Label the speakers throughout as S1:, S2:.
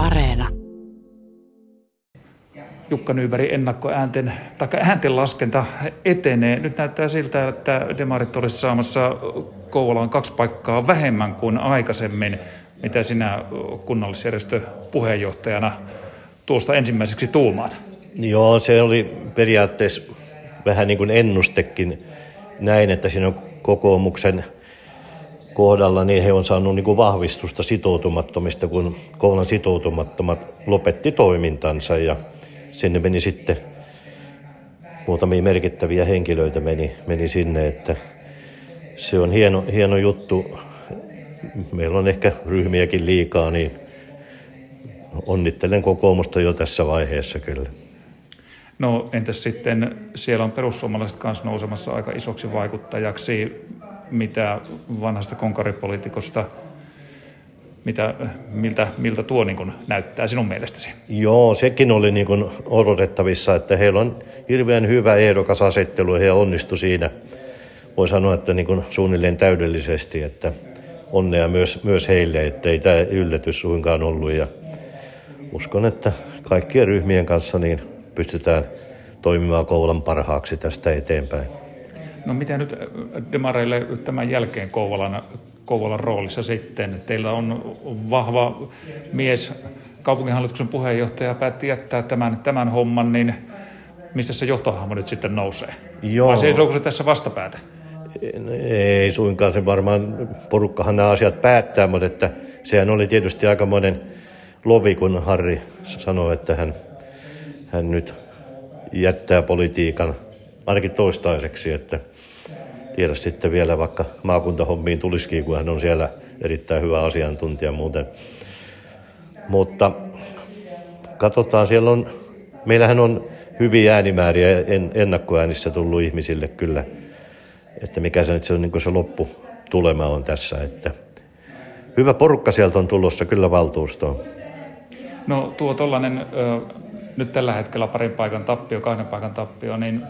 S1: Areena.
S2: Jukka Nyberg ennakkoäänten, tai äänten laskenta etenee. Nyt näyttää siltä, että demarit olisi saamassa Kouvolaan kaksi paikkaa vähemmän kuin aikaisemmin. Mitä sinä kunnallisjärjestö puheenjohtajana tuosta ensimmäiseksi tuumaat?
S3: Joo, se oli periaatteessa vähän niin kuin ennustekin näin, että siinä on kokoomuksen kohdalla, niin he on saanut niin kuin vahvistusta sitoutumattomista, kun Koulan sitoutumattomat lopetti toimintansa ja sinne meni sitten muutamia merkittäviä henkilöitä meni, meni sinne, että se on hieno, hieno juttu. Meillä on ehkä ryhmiäkin liikaa, niin onnittelen kokoomusta jo tässä vaiheessa kyllä.
S2: No entäs sitten, siellä on perussuomalaiset kanssa nousemassa aika isoksi vaikuttajaksi, mitä vanhasta konkaripoliitikosta, mitä, miltä, miltä tuo niin kuin näyttää sinun mielestäsi?
S3: Joo, sekin oli niin kuin odotettavissa, että heillä on hirveän hyvä ehdokasasettelu ja he onnistu siinä. Voi sanoa, että niin kuin suunnilleen täydellisesti, että onnea myös, myös heille, että ei tämä yllätys suinkaan ollut. Ja uskon, että kaikkien ryhmien kanssa niin pystytään toimimaan Kouvolan parhaaksi tästä eteenpäin.
S2: No mitä nyt demareille tämän jälkeen Kouvolan, Kouvolan roolissa sitten? Teillä on vahva mies, kaupunginhallituksen puheenjohtaja päätti jättää tämän, tämän homman, niin missä se johtohahmo nyt sitten nousee? Joo. Vai seisooko se tässä vastapäätä?
S3: Ei suinkaan se varmaan, porukkahan nämä asiat päättää, mutta että sehän oli tietysti aikamoinen lovi, kun Harri sanoi, että hän, hän nyt jättää politiikan ainakin toistaiseksi, että tiedä sitten vielä vaikka maakuntahommiin tulisikin, kun hän on siellä erittäin hyvä asiantuntija muuten. Mutta katsotaan, siellä on, meillähän on hyviä äänimääriä ennakkoäänissä tullut ihmisille kyllä, että mikä se se, on, niin se lopputulema on tässä, että hyvä porukka sieltä on tulossa kyllä valtuustoon.
S2: No tuo tollainen nyt tällä hetkellä parin paikan tappio, kahden paikan tappio, niin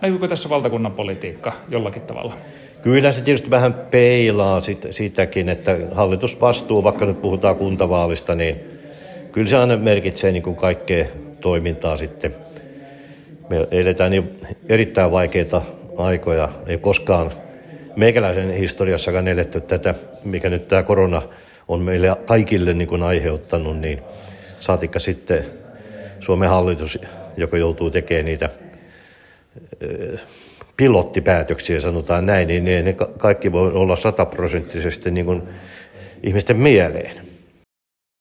S2: näkyykö tässä valtakunnan politiikka jollakin tavalla?
S3: Kyllä se tietysti vähän peilaa sit, sitäkin, että hallitusvastuu, vaikka nyt puhutaan kuntavaalista, niin kyllä se aina merkitsee niin kuin kaikkea toimintaa sitten. Me eletään niin erittäin vaikeita aikoja, ei koskaan meikäläisen historiassakaan eletty tätä, mikä nyt tämä korona on meille kaikille niin kuin aiheuttanut, niin saatikka sitten Suomen hallitus, joka joutuu tekemään niitä pilottipäätöksiä, sanotaan näin, niin ne kaikki voi olla sataprosenttisesti niin ihmisten mieleen.